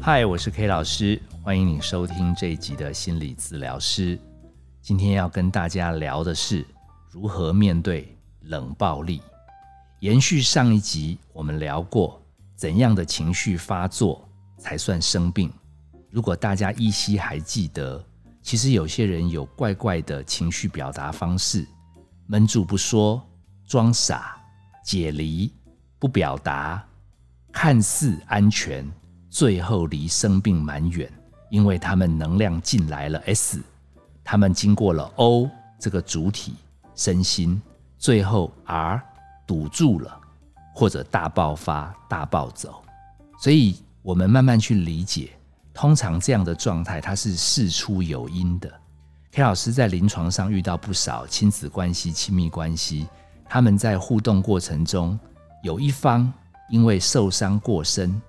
嗨，我是 K 老师，欢迎你收听这一集的心理治疗师。今天要跟大家聊的是如何面对冷暴力。延续上一集，我们聊过怎样的情绪发作才算生病。如果大家依稀还记得，其实有些人有怪怪的情绪表达方式，闷住不说，装傻，解离，不表达，看似安全。最后离生病蛮远，因为他们能量进来了 S，他们经过了 O 这个主体身心，最后 R 堵住了，或者大爆发、大暴走。所以，我们慢慢去理解，通常这样的状态它是事出有因的。K 老师在临床上遇到不少亲子关系、亲密关系，他们在互动过程中，有一方因为受伤过深。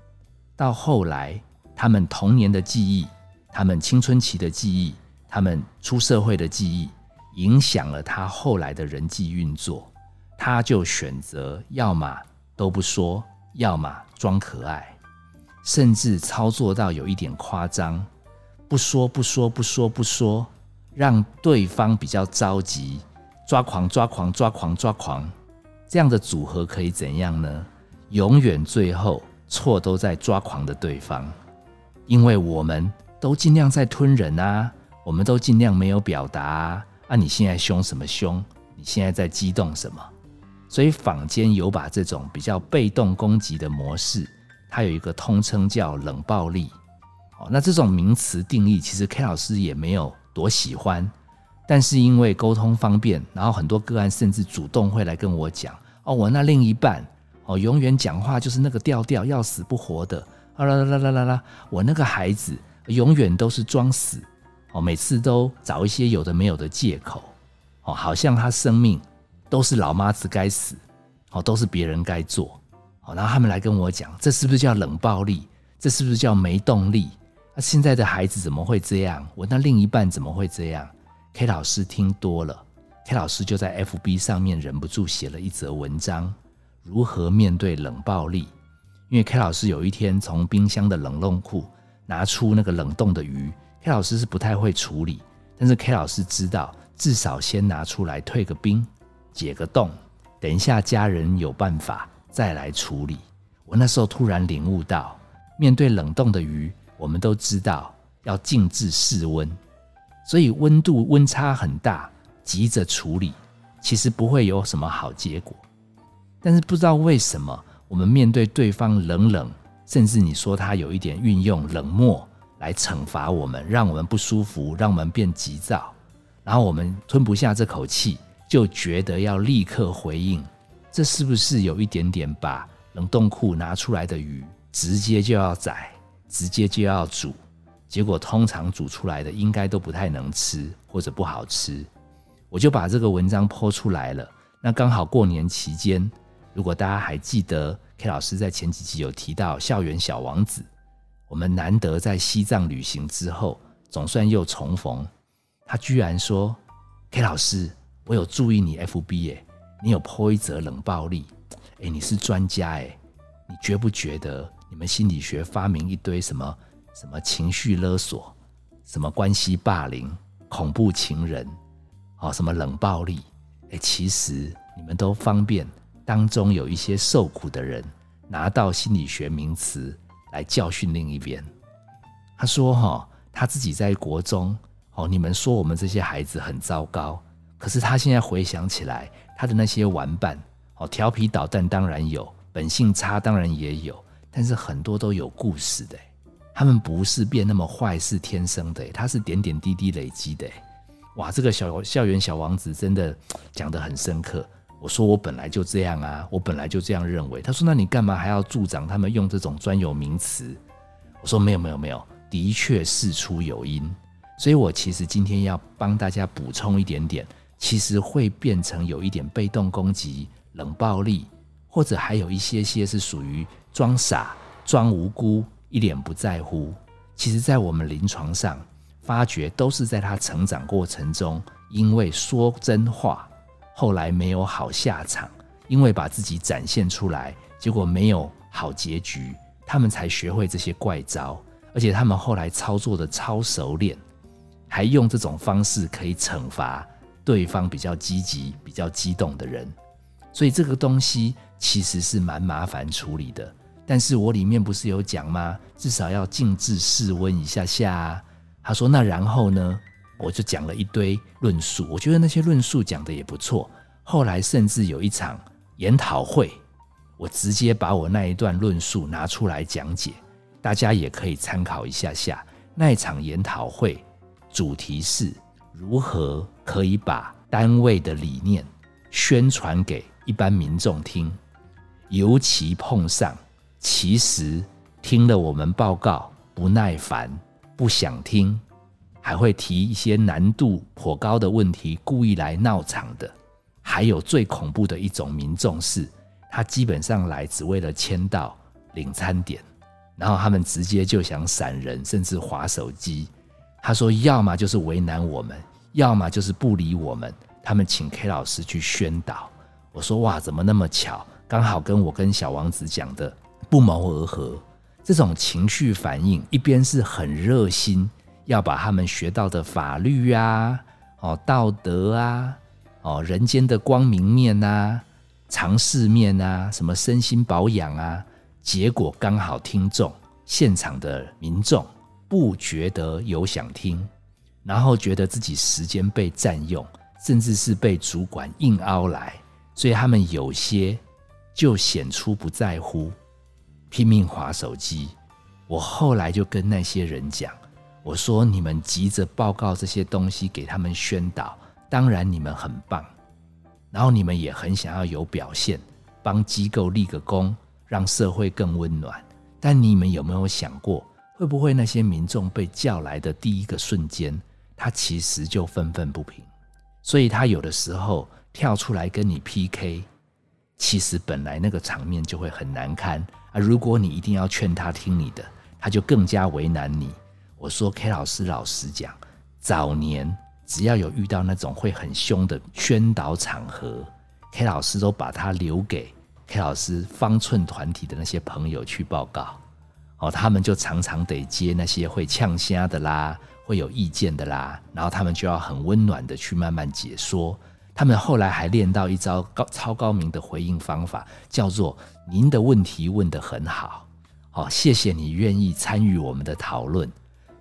到后来，他们童年的记忆、他们青春期的记忆、他们出社会的记忆，影响了他后来的人际运作。他就选择要么都不说，要么装可爱，甚至操作到有一点夸张，不说不说不说不说，让对方比较着急，抓狂抓狂抓狂抓狂。这样的组合可以怎样呢？永远最后。错都在抓狂的对方，因为我们都尽量在吞忍啊，我们都尽量没有表达啊。你现在凶什么凶？你现在在激动什么？所以坊间有把这种比较被动攻击的模式，它有一个通称叫冷暴力。哦，那这种名词定义其实 K 老师也没有多喜欢，但是因为沟通方便，然后很多个案甚至主动会来跟我讲哦，我那另一半。哦，永远讲话就是那个调调，要死不活的。啊啦啦啦啦啦！我那个孩子永远都是装死，哦，每次都找一些有的没有的借口，哦，好像他生命都是老妈子该死，哦，都是别人该做。哦，然后他们来跟我讲，这是不是叫冷暴力？这是不是叫没动力？那现在的孩子怎么会这样？我那另一半怎么会这样？K 老师听多了，K 老师就在 FB 上面忍不住写了一则文章。如何面对冷暴力？因为 K 老师有一天从冰箱的冷冻库拿出那个冷冻的鱼，K 老师是不太会处理，但是 K 老师知道，至少先拿出来退个冰，解个冻，等一下家人有办法再来处理。我那时候突然领悟到，面对冷冻的鱼，我们都知道要静置室温，所以温度温差很大，急着处理，其实不会有什么好结果。但是不知道为什么，我们面对对方冷冷，甚至你说他有一点运用冷漠来惩罚我们，让我们不舒服，让我们变急躁，然后我们吞不下这口气，就觉得要立刻回应，这是不是有一点点把冷冻库拿出来的鱼直接就要宰，直接就要煮？结果通常煮出来的应该都不太能吃或者不好吃。我就把这个文章泼出来了。那刚好过年期间。如果大家还记得 K 老师在前几集有提到《校园小王子》，我们难得在西藏旅行之后，总算又重逢。他居然说：“K 老师，我有注意你 FB 耶，你有 po 一则冷暴力，哎，你是专家哎，你觉不觉得你们心理学发明一堆什么什么情绪勒索，什么关系霸凌、恐怖情人，哦，什么冷暴力？哎，其实你们都方便。”当中有一些受苦的人拿到心理学名词来教训另一边。他说：“哈，他自己在国中，哦，你们说我们这些孩子很糟糕，可是他现在回想起来，他的那些玩伴，哦，调皮捣蛋当然有，本性差当然也有，但是很多都有故事的。他们不是变那么坏，是天生的，他是点点滴滴累积的。哇，这个小校园小王子真的讲得很深刻。”我说我本来就这样啊，我本来就这样认为。他说：“那你干嘛还要助长他们用这种专有名词？”我说：“没有没有没有，的确事出有因。”所以，我其实今天要帮大家补充一点点，其实会变成有一点被动攻击、冷暴力，或者还有一些些是属于装傻、装无辜、一脸不在乎。其实，在我们临床上发觉，都是在他成长过程中，因为说真话。后来没有好下场，因为把自己展现出来，结果没有好结局，他们才学会这些怪招。而且他们后来操作的超熟练，还用这种方式可以惩罚对方比较积极、比较激动的人。所以这个东西其实是蛮麻烦处理的。但是我里面不是有讲吗？至少要静置室温一下下。他说：“那然后呢？”我就讲了一堆论述，我觉得那些论述讲的也不错。后来甚至有一场研讨会，我直接把我那一段论述拿出来讲解，大家也可以参考一下下。那一场研讨会主题是如何可以把单位的理念宣传给一般民众听，尤其碰上。其实听了我们报告不耐烦，不想听，还会提一些难度颇高的问题，故意来闹场的。还有最恐怖的一种民众是，他基本上来只为了签到、领餐点，然后他们直接就想闪人，甚至划手机。他说，要么就是为难我们，要么就是不理我们。他们请 K 老师去宣导。我说，哇，怎么那么巧，刚好跟我跟小王子讲的。不谋而合，这种情绪反应，一边是很热心，要把他们学到的法律啊、哦道德啊、哦人间的光明面啊、常识面啊、什么身心保养啊，结果刚好听众现场的民众不觉得有想听，然后觉得自己时间被占用，甚至是被主管硬凹来，所以他们有些就显出不在乎。拼命划手机，我后来就跟那些人讲，我说你们急着报告这些东西给他们宣导，当然你们很棒，然后你们也很想要有表现，帮机构立个功，让社会更温暖。但你们有没有想过，会不会那些民众被叫来的第一个瞬间，他其实就愤愤不平，所以他有的时候跳出来跟你 PK，其实本来那个场面就会很难堪。啊！如果你一定要劝他听你的，他就更加为难你。我说 K 老师，老实讲，早年只要有遇到那种会很凶的宣导场合，K 老师都把他留给 K 老师方寸团体的那些朋友去报告。哦，他们就常常得接那些会呛虾的啦，会有意见的啦，然后他们就要很温暖的去慢慢解说。他们后来还练到一招高超高明的回应方法，叫做“您的问题问得很好，好，谢谢你愿意参与我们的讨论。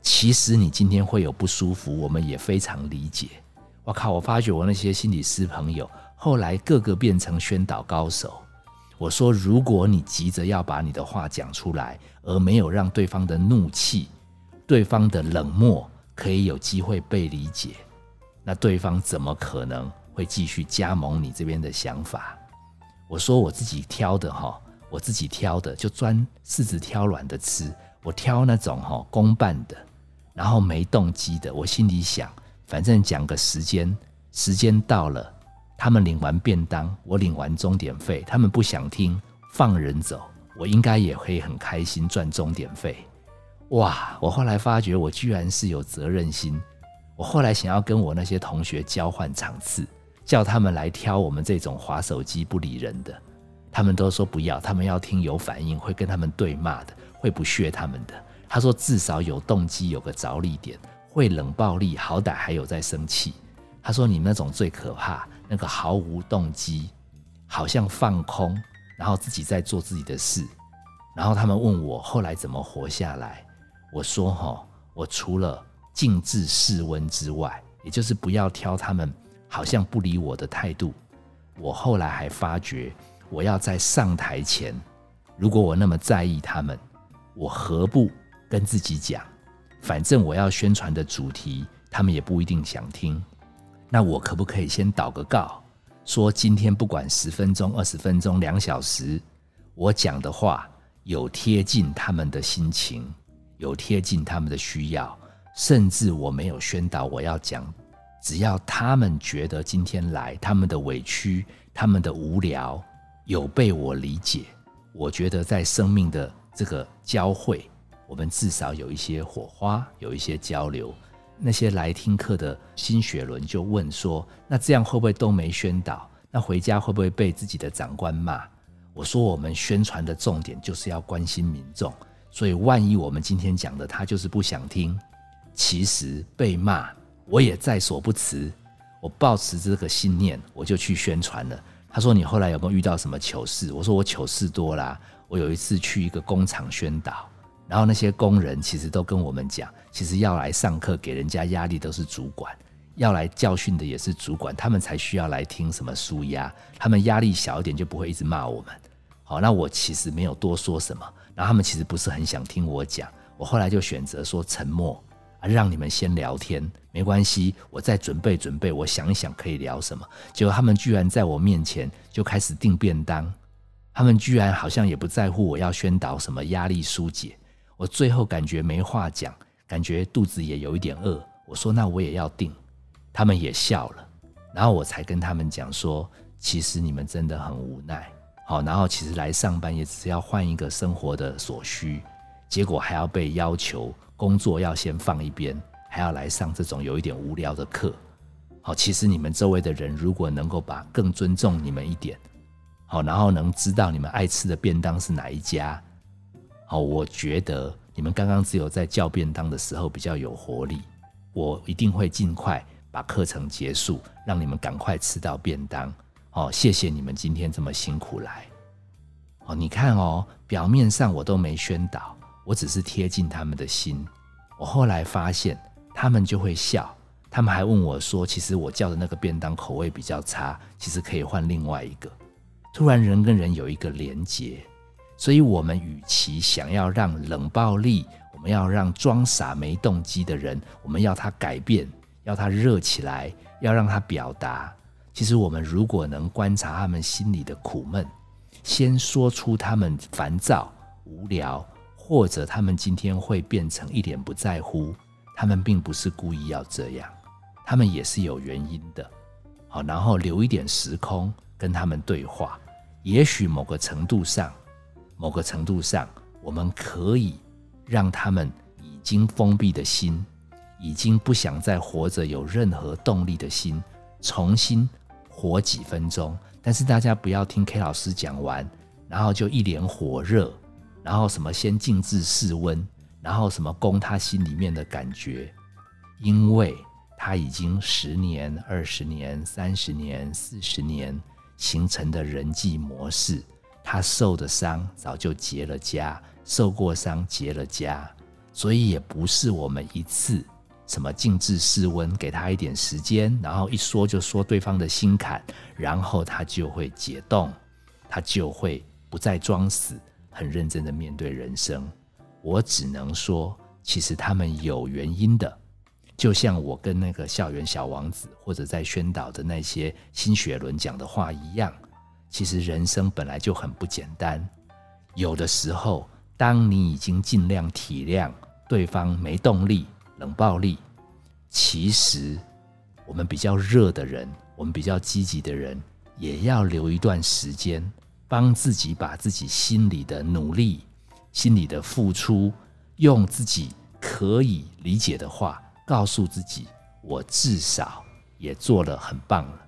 其实你今天会有不舒服，我们也非常理解。我靠，我发觉我那些心理师朋友后来个个变成宣导高手。我说，如果你急着要把你的话讲出来，而没有让对方的怒气、对方的冷漠可以有机会被理解，那对方怎么可能？会继续加盟你这边的想法。我说我自己挑的哈，我自己挑的就专柿子挑软的吃。我挑那种哈公办的，然后没动机的。我心里想，反正讲个时间，时间到了，他们领完便当，我领完钟点费，他们不想听，放人走，我应该也会很开心赚钟点费。哇！我后来发觉，我居然是有责任心。我后来想要跟我那些同学交换场次。叫他们来挑我们这种划手机不理人的，他们都说不要，他们要听有反应，会跟他们对骂的，会不屑他们的。他说至少有动机，有个着力点，会冷暴力，好歹还有在生气。他说你那种最可怕，那个毫无动机，好像放空，然后自己在做自己的事。然后他们问我后来怎么活下来，我说哈，我除了静置室温之外，也就是不要挑他们。好像不理我的态度，我后来还发觉，我要在上台前，如果我那么在意他们，我何不跟自己讲，反正我要宣传的主题，他们也不一定想听，那我可不可以先祷个告，说今天不管十分钟、二十分钟、两小时，我讲的话有贴近他们的心情，有贴近他们的需要，甚至我没有宣导我要讲。只要他们觉得今天来，他们的委屈、他们的无聊有被我理解，我觉得在生命的这个交汇，我们至少有一些火花，有一些交流。那些来听课的新雪伦就问说：“那这样会不会都没宣导？那回家会不会被自己的长官骂？”我说：“我们宣传的重点就是要关心民众，所以万一我们今天讲的他就是不想听，其实被骂我也在所不辞。我抱持这个信念，我就去宣传了。他说：“你后来有没有遇到什么糗事？”我说：“我糗事多啦。我有一次去一个工厂宣导，然后那些工人其实都跟我们讲，其实要来上课给人家压力都是主管，要来教训的也是主管，他们才需要来听什么舒压，他们压力小一点就不会一直骂我们。好，那我其实没有多说什么，然后他们其实不是很想听我讲，我后来就选择说沉默。”啊让你们先聊天，没关系，我再准备准备，我想一想可以聊什么。结果他们居然在我面前就开始订便当，他们居然好像也不在乎我要宣导什么压力疏解。我最后感觉没话讲，感觉肚子也有一点饿。我说那我也要订，他们也笑了，然后我才跟他们讲说，其实你们真的很无奈，好，然后其实来上班也只是要换一个生活的所需，结果还要被要求。工作要先放一边，还要来上这种有一点无聊的课。好，其实你们周围的人如果能够把更尊重你们一点，好，然后能知道你们爱吃的便当是哪一家，好，我觉得你们刚刚只有在叫便当的时候比较有活力。我一定会尽快把课程结束，让你们赶快吃到便当。哦，谢谢你们今天这么辛苦来。哦，你看哦，表面上我都没宣导。我只是贴近他们的心，我后来发现他们就会笑，他们还问我说：“其实我叫的那个便当口味比较差，其实可以换另外一个。”突然人跟人有一个连结，所以我们与其想要让冷暴力，我们要让装傻没动机的人，我们要他改变，要他热起来，要让他表达。其实我们如果能观察他们心里的苦闷，先说出他们烦躁、无聊。或者他们今天会变成一脸不在乎，他们并不是故意要这样，他们也是有原因的。好，然后留一点时空跟他们对话，也许某个程度上，某个程度上，我们可以让他们已经封闭的心，已经不想再活着有任何动力的心，重新活几分钟。但是大家不要听 K 老师讲完，然后就一脸火热。然后什么先静置室温，然后什么攻他心里面的感觉，因为他已经十年、二十年、三十年、四十年形成的人际模式，他受的伤早就结了痂，受过伤结了痂，所以也不是我们一次什么静置室温，给他一点时间，然后一说就说对方的心坎，然后他就会解冻，他就会不再装死。很认真的面对人生，我只能说，其实他们有原因的。就像我跟那个校园小王子，或者在宣导的那些新学伦讲的话一样，其实人生本来就很不简单。有的时候，当你已经尽量体谅对方没动力、冷暴力，其实我们比较热的人，我们比较积极的人，也要留一段时间。帮自己把自己心里的努力、心里的付出，用自己可以理解的话告诉自己：我至少也做了很棒了。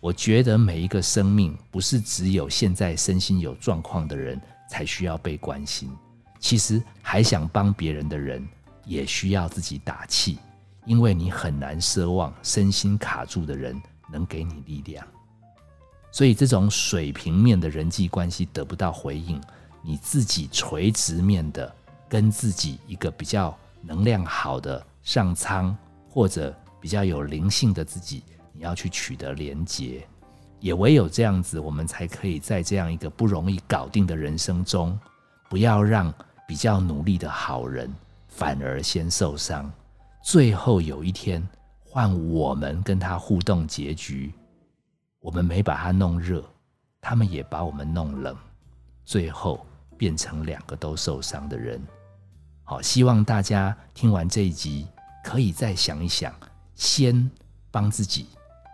我觉得每一个生命不是只有现在身心有状况的人才需要被关心，其实还想帮别人的人也需要自己打气，因为你很难奢望身心卡住的人能给你力量。所以，这种水平面的人际关系得不到回应，你自己垂直面的跟自己一个比较能量好的上苍，或者比较有灵性的自己，你要去取得连结，也唯有这样子，我们才可以在这样一个不容易搞定的人生中，不要让比较努力的好人反而先受伤，最后有一天换我们跟他互动结局。我们没把它弄热，他们也把我们弄冷，最后变成两个都受伤的人。好，希望大家听完这一集，可以再想一想，先帮自己，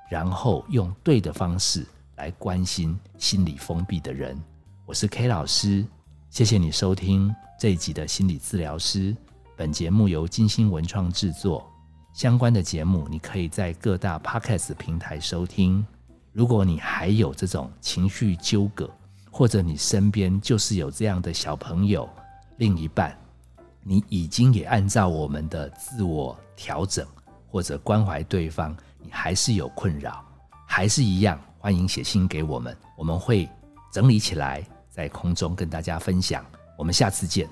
然后用对的方式来关心心理封闭的人。我是 K 老师，谢谢你收听这一集的心理治疗师。本节目由金星文创制作，相关的节目你可以在各大 Podcast 平台收听。如果你还有这种情绪纠葛，或者你身边就是有这样的小朋友、另一半，你已经也按照我们的自我调整或者关怀对方，还是有困扰，还是一样，欢迎写信给我们，我们会整理起来，在空中跟大家分享。我们下次见。